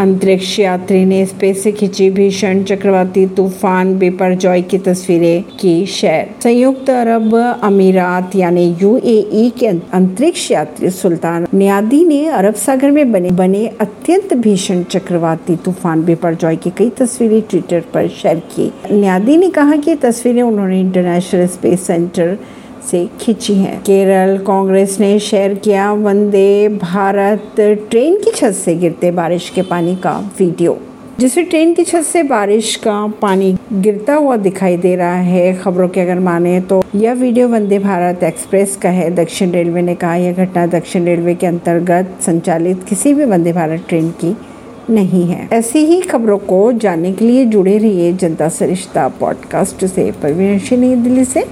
अंतरिक्ष यात्री ने स्पेस से खिंची भीषण चक्रवाती तूफ़ान बेपरजॉय की तस्वीरें की शेयर। संयुक्त अरब अमीरात यानी यूएई के अंतरिक्ष यात्री सुल्तान नियादी ने अरब सागर में बने बने अत्यंत भीषण चक्रवाती तूफ़ान बेपरजॉय की कई तस्वीरें ट्विटर पर शेयर की। नियादी ने कहा कि तस्वीरें उन्होंने इंटरनेशनल स्पेस सेंटर से खींची है। केरल कांग्रेस ने शेयर किया वंदे भारत ट्रेन की छत से गिरते बारिश के पानी का वीडियो जिसमें ट्रेन की छत से बारिश का पानी गिरता हुआ दिखाई दे रहा है। खबरों के अगर माने तो यह वीडियो वंदे भारत एक्सप्रेस का है। दक्षिण रेलवे ने कहा, यह घटना दक्षिण रेलवे के अंतर्गत संचालित किसी भी वंदे भारत ट्रेन की नहीं है। ऐसी ही खबरों को जानने के लिए जुड़े रहिए जनता सरिश्ता पॉडकास्ट से। परवीन नई दिल्ली से।